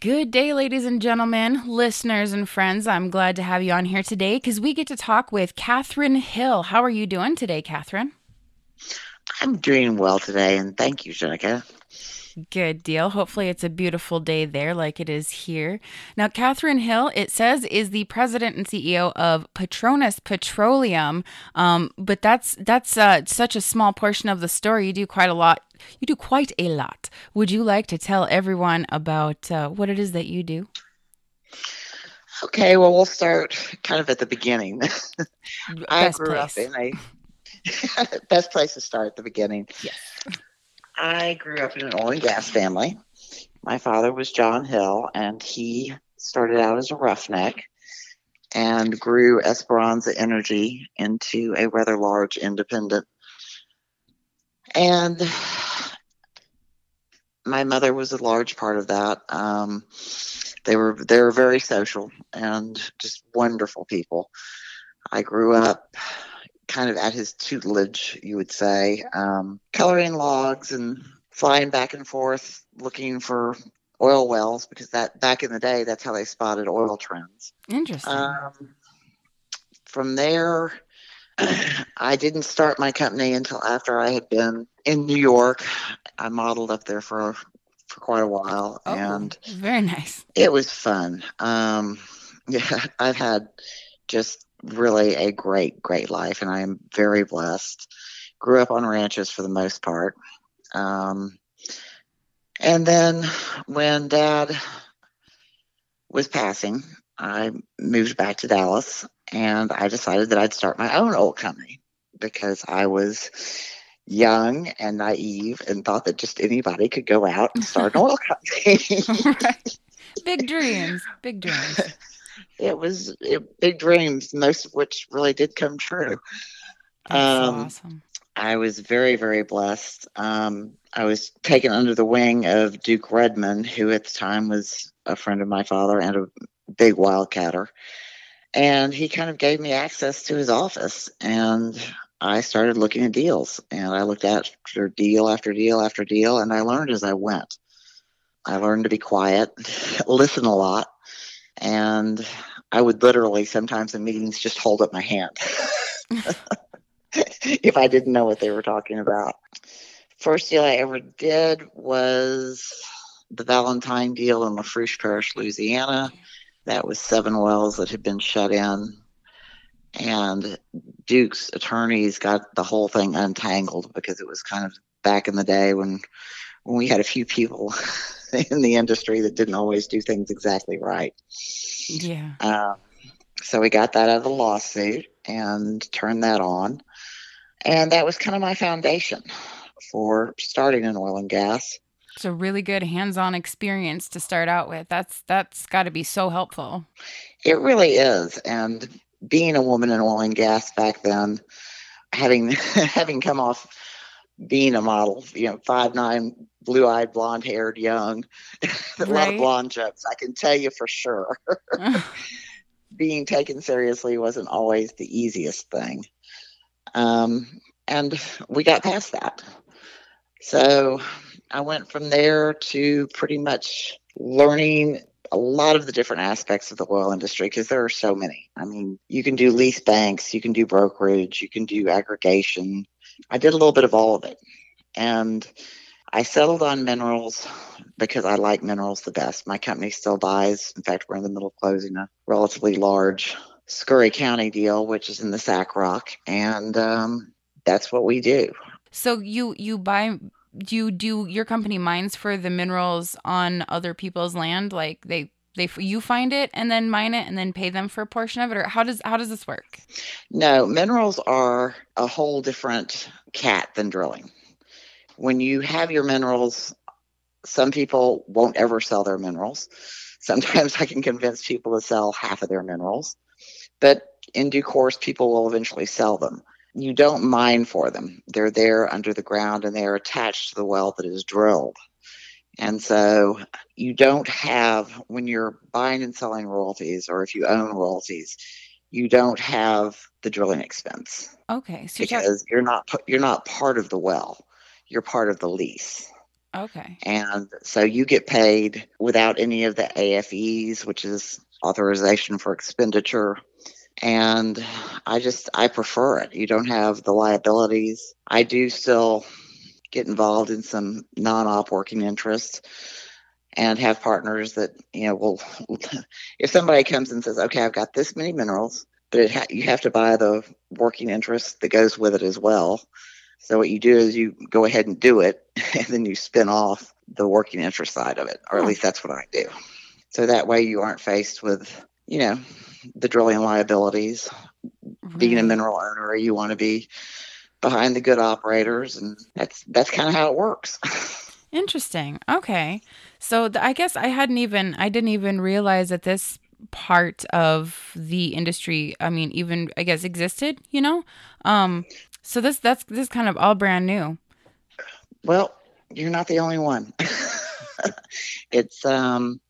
Good day, ladies and gentlemen, listeners and friends. I'm glad to have you on here today because we get to talk with Katherine Hill. How are you doing today, Katherine? I'm doing well today, and thank you, Genneca. Good deal. Hopefully, it's a beautiful day there, like it is here. Now, Katherine Hill, it says, is the president and CEO of Patronus Petroleum, um, but that's that's uh, such a small portion of the story. You do quite a lot. You do quite a lot. Would you like to tell everyone about uh, what it is that you do? Okay, well, we'll start kind of at the beginning. I Best grew place. up in a best place to start at the beginning. Yes. I grew up in an oil and gas family. My father was John Hill, and he started out as a roughneck and grew Esperanza Energy into a rather large independent. And my mother was a large part of that. Um, they were they were very social and just wonderful people. I grew up kind of at his tutelage, you would say, um, coloring logs and flying back and forth looking for oil wells because that back in the day that's how they spotted oil trends. Interesting. Um, from there, I didn't start my company until after I had been in New York. I modeled up there for for quite a while, oh, and very nice. it was fun. Um, yeah, I've had just really a great, great life, and I am very blessed. Grew up on ranches for the most part. Um, and then when dad was passing, I moved back to Dallas and I decided that I'd start my own old company because I was young and naive and thought that just anybody could go out and start an oil company. right. Big dreams. Big dreams. it was it, big dreams, most of which really did come true. That's Um, so awesome. I was very, very blessed. Um, I was taken under the wing of Duke Redman, who at the time was a friend of my father and a big wildcatter. And he kind of gave me access to his office. And I started looking at deals. And I looked after deal after deal after deal. And I learned as I went. I learned to be quiet, listen a lot. And I would literally sometimes in meetings just hold up my hand. if I didn't know what they were talking about. First deal I ever did was the Valentine deal in Lafourche Parish, Louisiana. That was seven wells that had been shut in. And Duke's attorneys got the whole thing untangled because it was kind of back in the day when when we had a few people in the industry that didn't always do things exactly right. Yeah. Um, so we got that out of the lawsuit and turned that on. And that was kind of my foundation for starting in oil and gas. It's a really good hands-on experience to start out with. That's that's got to be so helpful. It really is. And being a woman in oil and gas back then, having having come off being a model, you know, five nine, blue eyed, blonde haired, young, a lot of blonde jokes. I can tell you for sure. being taken seriously wasn't always the easiest thing. Um, and we got past that. So I went from there to pretty much learning a lot of the different aspects of the oil industry because there are so many. I mean, you can do lease banks, you can do brokerage, you can do aggregation. I did a little bit of all of it. And I settled on minerals because I like minerals the best. My company still buys. In fact, we're in the middle of closing a relatively large Scurry County deal, which is in the SACROC, and um, that's what we do. so you you buy you do your company mines for the minerals on other people's land like they they you find it and then mine it and then pay them for a portion of it or how does how does this work? No, minerals are a whole different cat than drilling. When you have your minerals, some people won't ever sell their minerals. Sometimes I can convince people to sell half of their minerals, but in due course, people will eventually sell them. You don't mine for them, they're there under the ground and they are attached to the well that is drilled. And so you don't have, when you're buying and selling royalties, or if you own royalties, you don't have the drilling expense Okay. So because you're not you're not part of the well. You're part of the lease. Okay. And so you get paid without any of the AFEs, which is authorization for expenditure. And I just, I prefer it. You don't have the liabilities. I do still get involved in some non op working interests and have partners that, you know, will, if somebody comes and says, okay, I've got this many minerals, but ha- you have to buy the working interest that goes with it as well. So what you do is you go ahead and do it, and then you spin off the working interest side of it, or at hmm. least that's what I do. So that way you aren't faced with, you know, the drilling liabilities. Right. Being a mineral owner, you want to be behind the good operators, and that's that's kind of how it works. Interesting. Okay, so the, I guess I hadn't even I didn't even realize that this part of the industry i mean even i guess existed you know um so this that's this kind of all brand new. Well, you're not the only one. it's um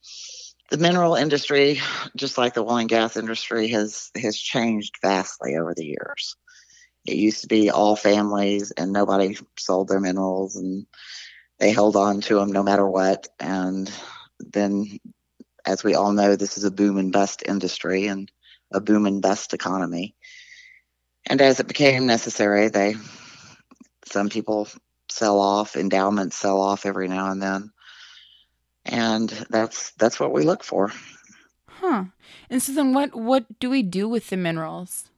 the mineral industry, just like the oil and gas industry, has has changed vastly over the years. It used to be all families, and nobody sold their minerals, and they held on to them no matter what. And then, as we all know, this is a boom and bust industry and a boom and bust economy. And as it became necessary, they some people sell off, endowments sell off every now and then. And that's that's what we look for. Huh. And so then what what do we do with the minerals?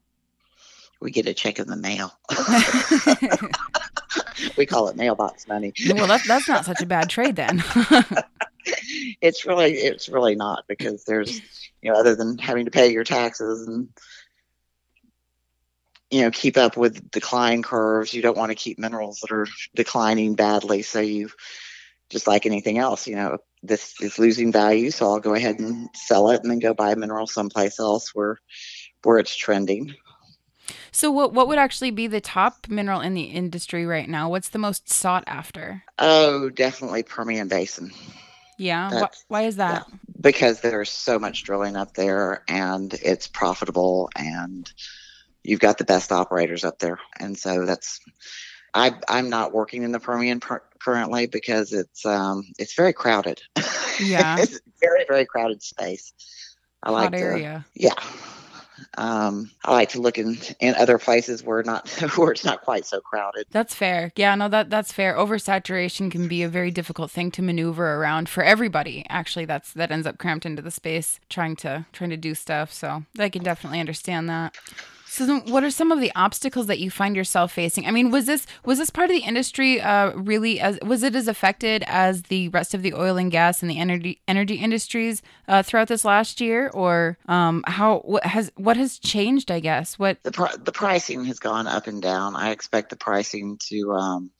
We get a check in the mail. we call it mailbox money. well, that's that's not such a bad trade then. it's really it's really not because there's you know other than having to pay your taxes and you know keep up with decline curves you don't want to keep minerals that are declining badly so you just like anything else you know this is losing value so i'll go ahead and sell it and then go buy a mineral someplace else where where it's trending. So what what would actually be the top mineral in the industry right now? What's the most sought after? Oh definitely permian basin. Yeah why is that? yeah, because there's so much drilling up there and it's profitable and you've got the best operators up there, and so that's. I, I'm not working in the Permian per- currently because it's um, it's very crowded. Yeah, it's very very crowded space. I Hot like area. Yeah, um, I like to look in, in other places where not where it's not quite so crowded. That's fair. Yeah, no, that that's fair. Oversaturation can be a very difficult thing to maneuver around for everybody. Actually, that's that ends up cramped into the space trying to trying to do stuff. So I can definitely understand that. So, then what are some of the obstacles that you find yourself facing? I mean, was this was this part of the industry uh, really as was it as affected as the rest of the oil and gas and the energy energy industries uh, throughout this last year, or um, how what has what has changed? I guess what the pr- the pricing has gone up and down. I expect the pricing to. Um,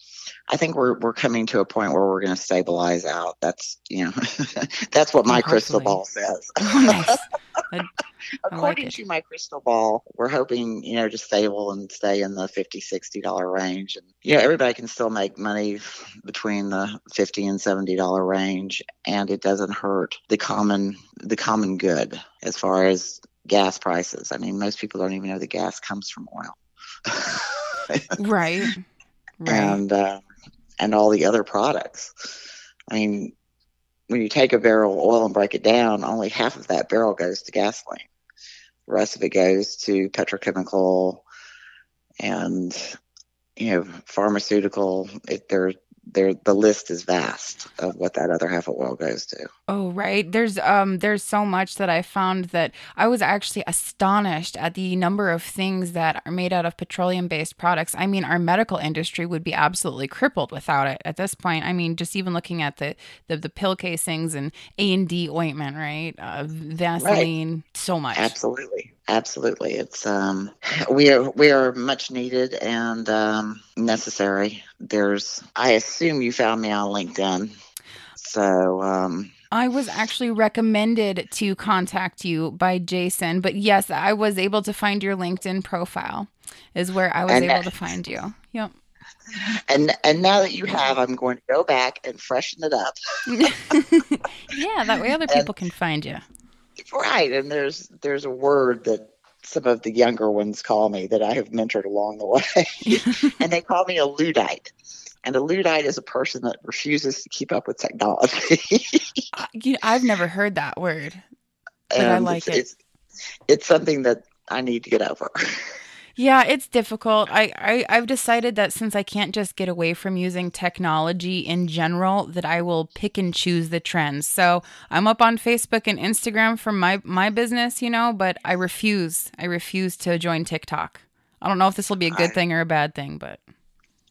I think we're we're coming to a point where we're going to stabilize out. That's you know, that's what my crystal ball says. Nice. According like to my crystal ball, we're hoping, you know, to stable and stay in the 50 $60 range. And, you know, everybody can still make money between the 50 and $70 range. And it doesn't hurt the common, the common good as far as gas prices. I mean, most people don't even know the gas comes from oil. right. Right. And, uh, and all the other products. I mean, when you take a barrel of oil and break it down, only half of that barrel goes to gasoline. The rest of it goes to petrochemical and you know pharmaceutical. It, there there the list is vast of what that other half of oil goes to. Oh, right. There's um there's so much that I found that I was actually astonished at the number of things that are made out of petroleum based products. I mean, our medical industry would be absolutely crippled without it at this point. I mean, just even looking at the the, the pill casings and A and D ointment, right? Uh, Vaseline, right. so much. Absolutely. Absolutely, it's um, we are we are much needed and um, necessary. There's, I assume you found me on LinkedIn, so um, I was actually recommended to contact you by Jason, but yes, I was able to find your LinkedIn profile. Is where I was able that, to find you. Yep. And and now that you have, I'm going to go back and freshen it up. yeah, that way other people and, can find you. Right, and there's there's a word that some of the younger ones call me that I have mentored along the way, and they call me a Luddite. And a Luddite is a person that refuses to keep up with technology. Uh, I've never heard that word, but and I like it's, it. It's, it's something that I need to get over. Yeah, it's difficult. I, I I've decided that since I can't just get away from using technology in general, that I will pick and choose the trends. So I'm up on Facebook and Instagram for my my business, you know, but I refuse. I refuse to join TikTok. I don't know if this will be a good I, thing or a bad thing, but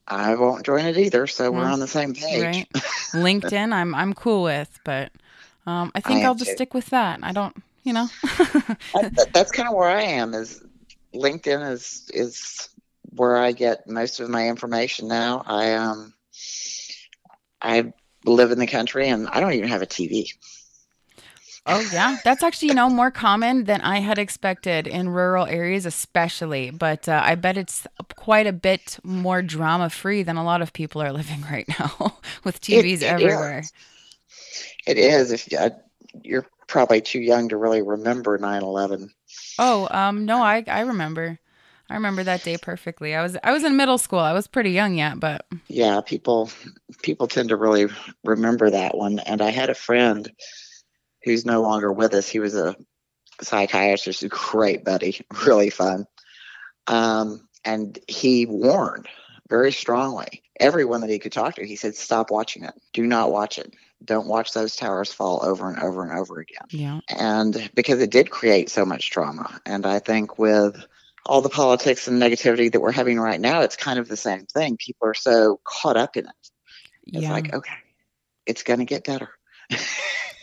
I won't join it either. So we're on the same page. Right. LinkedIn, I'm I'm cool with, but um, I think I will just too. stick with that. I don't, you know. that, that's kind of where I am. Is LinkedIn is is where I get most of my information now. I um I live in the country and I don't even have a TV. Oh yeah, that's actually you know more common than I had expected in rural areas, especially. But uh, I bet it's quite a bit more drama free than a lot of people are living right now with TVs it, it everywhere. Is. It is. If uh, you're probably too young to really remember 9/11. Oh, um, no, I I remember. I remember that day perfectly. I was I was in middle school. I was pretty young yet, but yeah, people people tend to really remember that one. And I had a friend who's no longer with us. He was a psychiatrist, a great buddy, really fun. Um, and he warned very strongly everyone that he could talk to. He said, "Stop watching it. Do not watch it don't watch those towers fall over and over and over again. Yeah. And because it did create so much trauma. And I think with all the politics and negativity that we're having right now, it's kind of the same thing. People are so caught up in it. It's yeah. like, okay, it's going to get better.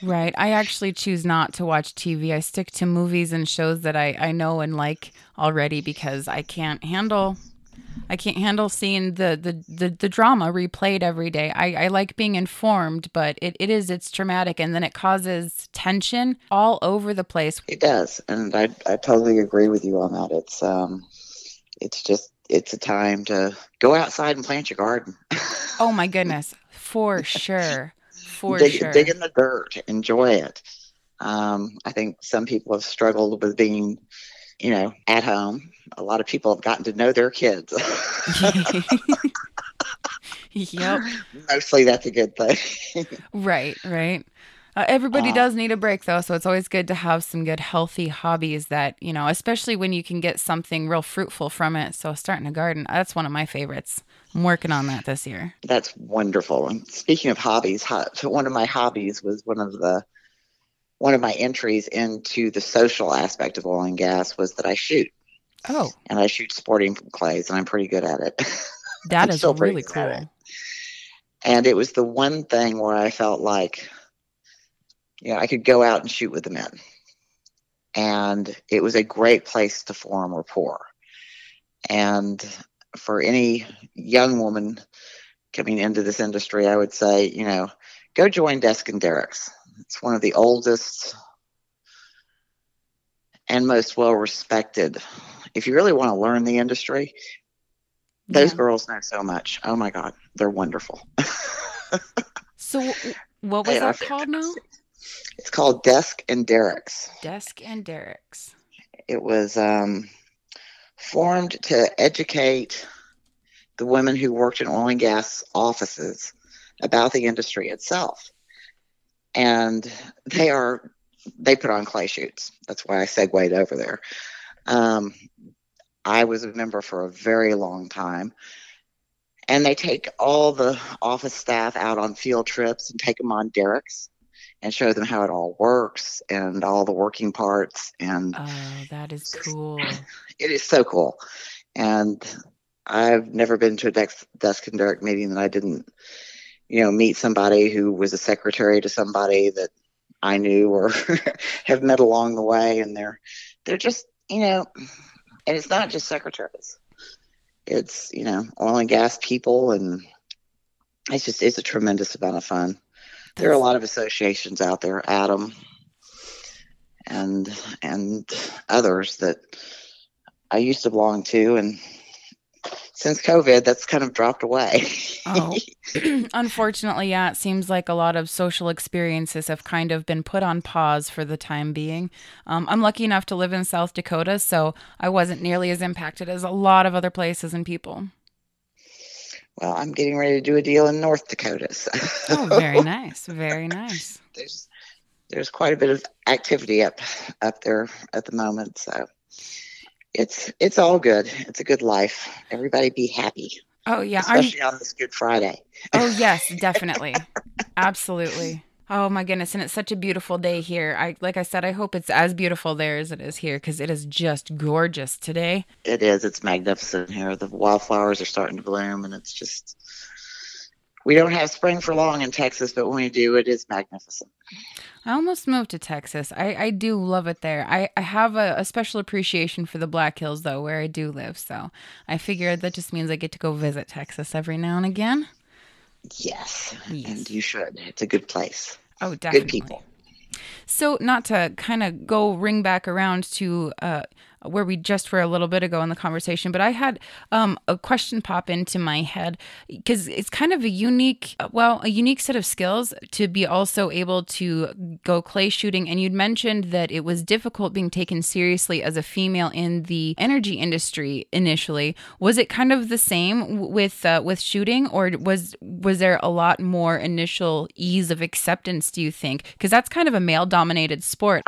Right. I actually choose not to watch TV. I stick to movies and shows that I, I know and like already because I can't handle I can't handle seeing the the the, the drama replayed every day. I, I like being informed, but it, it is it's traumatic and then it causes tension all over the place. It does. And I I totally agree with you on that. It's um it's just it's a time to go outside and plant your garden. oh my goodness. For sure. For dig, sure. Dig in the dirt. Enjoy it. Um, I think some people have struggled with being you know, at home. A lot of people have gotten to know their kids. yep. Mostly that's a good thing. right, right. Uh, everybody uh, does need a break though, so it's always good to have some good healthy hobbies that, you know, especially when you can get something real fruitful from it. So starting a garden, that's one of my favorites. I'm working on that this year. That's wonderful. And speaking of hobbies, one of my hobbies was one of the one of my entries into the social aspect of oil and gas was that I shoot. Oh. And I shoot sporting clays, and I'm pretty good at it. That is really cool. And it was the one thing where I felt like, you know, I could go out and shoot with the men. And it was a great place to form rapport. And for any young woman coming into this industry, I would say, you know, go join Desk and Derricks. It's one of the oldest and most well respected. If you really want to learn the industry, those yeah. girls know so much. Oh my God, they're wonderful. so, what was that called now? It's called Desk and Derricks. Desk and Derricks. It was um, formed to educate the women who worked in oil and gas offices about the industry itself and they are they put on clay shoots. That's why I segued over there. Um, I was a member for a very long time, and they take all the office staff out on field trips and take them on derricks and show them how it all works and all the working parts. And oh, that is cool. It is so cool, and I've never been to a desk, desk and derrick meeting that I didn't you know, meet somebody who was a secretary to somebody that I knew or have met along the way, and they're they're just you know, and it's not just secretaries. It's you know oil and gas people, and it's just it's a tremendous amount of fun. There are a lot of associations out there, Adam, and and others that I used to belong to, and since COVID, that's kind of dropped away. oh, unfortunately, yeah, it seems like a lot of social experiences have kind of been put on pause for the time being. Um, I'm lucky enough to live in South Dakota, so I wasn't nearly as impacted as a lot of other places and people. Well, I'm getting ready to do a deal in North Dakota. So. oh, very nice. Very nice. There's there's quite a bit of activity up up there at the moment. So it's it's all good. It's a good life. Everybody be happy. Oh yeah, especially on this Good Friday. Oh yes, definitely, absolutely. Oh my goodness, and it's such a beautiful day here. I like I said, I hope it's as beautiful there as it is here because it is just gorgeous today. It is. It's magnificent here. The wildflowers are starting to bloom, and it's just we don't have spring for long in Texas, but when we do, it is magnificent. I almost moved to Texas. I, I do love it there. I, I have a, a, special appreciation for the Black Hills, though, where I do live. So I figure that just means I get to go visit Texas every now and again. Yes. yes. And you should. It's a good place. Oh, definitely. Good people. So, not to kind of go ring back around to uh, where we just were a little bit ago in the conversation, but I had um, a question pop into my head because it's kind of a unique, well, a unique set of skills to be also able to go clay shooting. And you'd mentioned that it was difficult being taken seriously as a female in the energy industry initially. Was it kind of the same with uh, with shooting, or was was there a lot more initial ease of acceptance? Do you think? Because that's kind of a male dominated sport.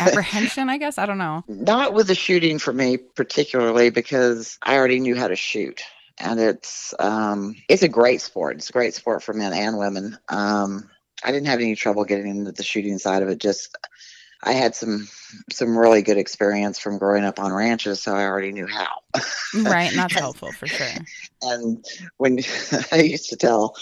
Apprehension, I guess. I don't know. Not with the shooting for me particularly because I already knew how to shoot. And it's um, it's a great sport. It's a great sport for men and women. Um, I didn't have any trouble getting into the shooting side of it. Just I had some some really good experience from growing up on ranches, so I already knew how. right, and that's helpful for sure. And when I used to tell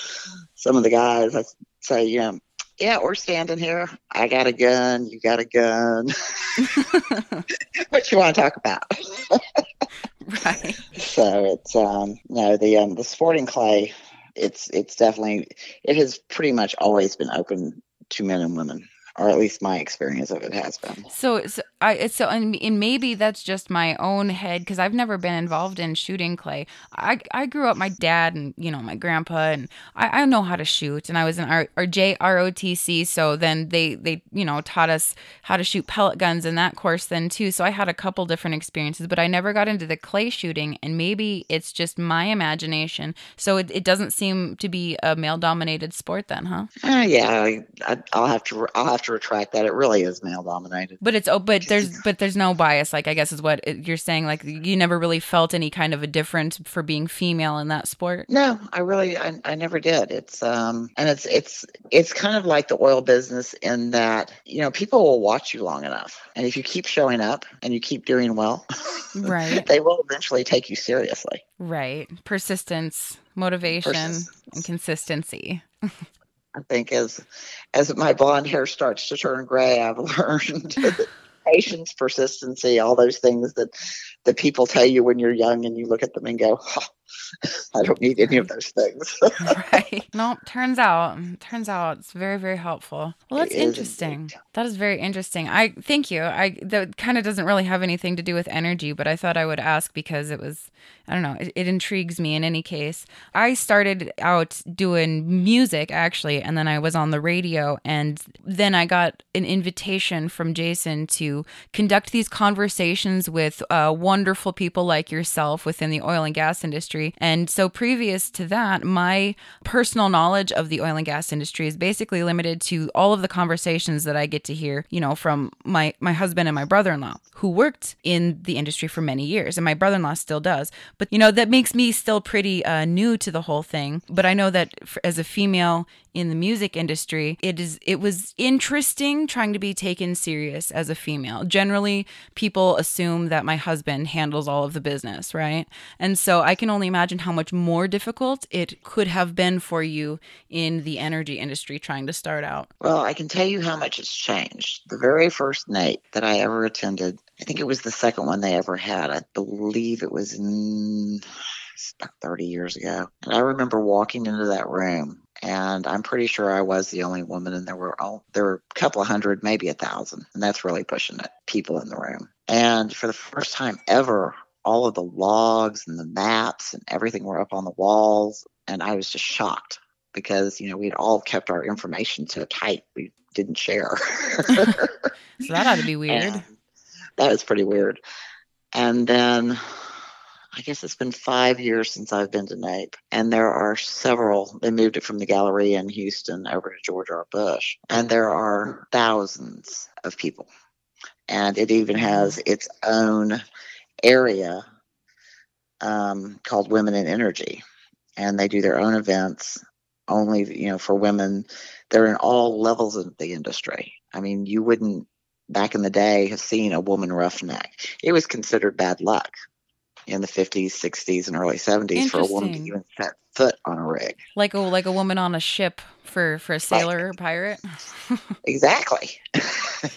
some of the guys, I say, you know, yeah, we're standing here. I got a gun. You got a gun. what you want to talk about? right. So it's um no the um the sporting clay. It's it's definitely it has pretty much always been open to men and women or at least my experience of it has been. So, so I so and, and maybe that's just my own head because I've never been involved in shooting clay. I I grew up, my dad and you know my grandpa and I, I know how to shoot, and I was in our, JROTC. So then they they you know taught us how to shoot pellet guns in that course then too. So I had a couple different experiences, but I never got into the clay shooting, and maybe it's just my imagination. So it, it doesn't seem to be a male dominated sport then, huh? Uh, yeah, I, will have to I'll have to retract that. It really is male dominated. But it's oh, but there's but there's no bias. Like I guess is what you're saying. Like you never really felt any kind of a difference for being female in that sport. No, I really I, I never did. It's um and it's it's it's kind of like the oil business in that you know people will watch you long enough, and if you keep showing up and you keep doing well, right, they will eventually take you seriously. Right, persistence, motivation, persistence. and consistency. I think as as my blonde hair starts to turn gray, I've learned patience, persistency, all those things that that people tell you when you're young, and you look at them and go, oh, I don't need any of those things. right. No, turns out, turns out it's very, very helpful. Well, that's interesting. That is very interesting. I thank you. I that kind of doesn't really have anything to do with energy, but I thought I would ask because it was, I don't know, it, it intrigues me in any case. I started out doing music actually, and then I was on the radio, and then I got an invitation from Jason to conduct these conversations with uh, wonderful people like yourself within the oil and gas industry and so, previous to that, my personal knowledge of the oil and gas industry is basically limited to all of the conversations that I get to hear, you know, from my, my husband and my brother in law, who worked in the industry for many years. And my brother in law still does. But, you know, that makes me still pretty uh, new to the whole thing. But I know that as a female in the music industry, it is it was interesting trying to be taken serious as a female. Generally, people assume that my husband handles all of the business, right? And so I can only imagine how much more difficult it could have been for you in the energy industry trying to start out. Well, I can tell you how much it's changed. The very first night that I ever attended, I think it was the second one they ever had. I believe it was in about 30 years ago. And I remember walking into that room and I'm pretty sure I was the only woman, and there were all, there were a couple of hundred, maybe a thousand, and that's really pushing it. People in the room, and for the first time ever, all of the logs and the maps and everything were up on the walls, and I was just shocked because you know we'd all kept our information so tight we didn't share. so that ought to be weird. And that was pretty weird. And then I guess it's been five years since I've been to NAPE, and there are several. They moved it from the gallery in Houston over to George R. Bush, and there are thousands of people. And it even has its own area um, called Women in Energy, and they do their own events only, you know, for women. They're in all levels of the industry. I mean, you wouldn't back in the day have seen a woman roughneck. It was considered bad luck in the 50s, 60s, and early 70s for a woman to even set foot on a rig. Like a like a woman on a ship for for a sailor right. or pirate. exactly.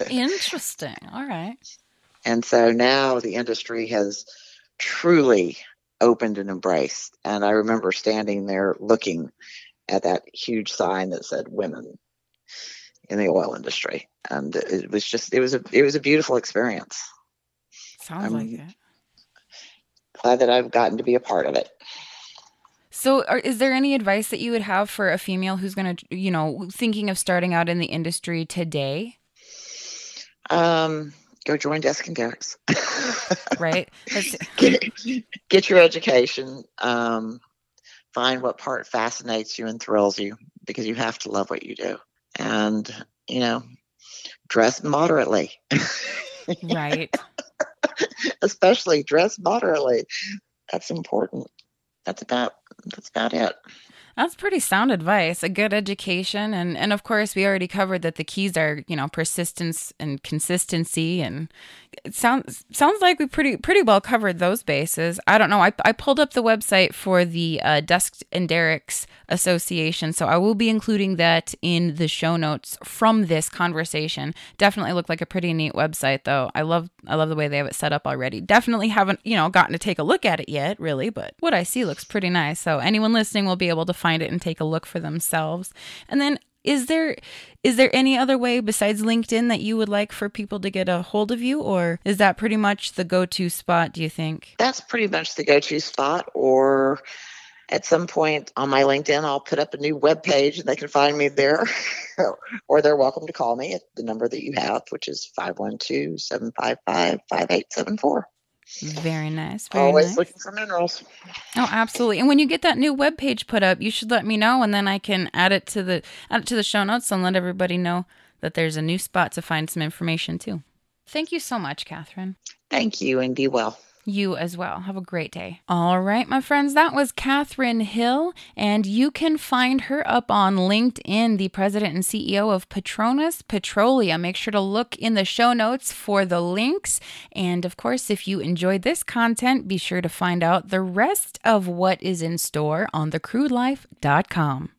Interesting. All right. And so now the industry has truly opened and embraced. And I remember standing there looking at that huge sign that said women in the oil industry. And it was just it was a it was a beautiful experience. Sounds like it. Glad that I've gotten to be a part of it. So, are, is there any advice that you would have for a female who's going to, you know, thinking of starting out in the industry today? Um, go join Desk and Derrick's. right. Get, get, your education. Um, find what part fascinates you and thrills you because you have to love what you do. And, you know, dress moderately. right. Especially dress moderately. That's important. That's about that's about it. That's pretty sound advice. A good education, and and of course, we already covered that the keys are you know persistence and consistency, and it sounds sounds like we pretty pretty well covered those bases. I don't know. I, I pulled up the website for the uh, Desk and Derrick's Association, so I will be including that in the show notes from this conversation. Definitely looked like a pretty neat website, though. I love I love the way they have it set up already. Definitely haven't you know gotten to take a look at it yet, really, but what I see looks pretty nice. So anyone listening will be able to find it and take a look for themselves. And then is there is there any other way besides LinkedIn that you would like for people to get a hold of you or is that pretty much the go-to spot do you think? That's pretty much the go-to spot or at some point on my LinkedIn I'll put up a new web page and they can find me there or they're welcome to call me at the number that you have which is 512-755-5874. Very nice. Very Always nice. looking for minerals. Oh, absolutely. And when you get that new web page put up, you should let me know, and then I can add it to the add it to the show notes and let everybody know that there's a new spot to find some information too. Thank you so much, Katherine. Thank you, and be well. You as well. Have a great day. All right, my friends, that was Katherine Hill, and you can find her up on LinkedIn, the president and CEO of Patronus Petroleum. Make sure to look in the show notes for the links. And of course, if you enjoyed this content, be sure to find out the rest of what is in store on thecrudelife.com.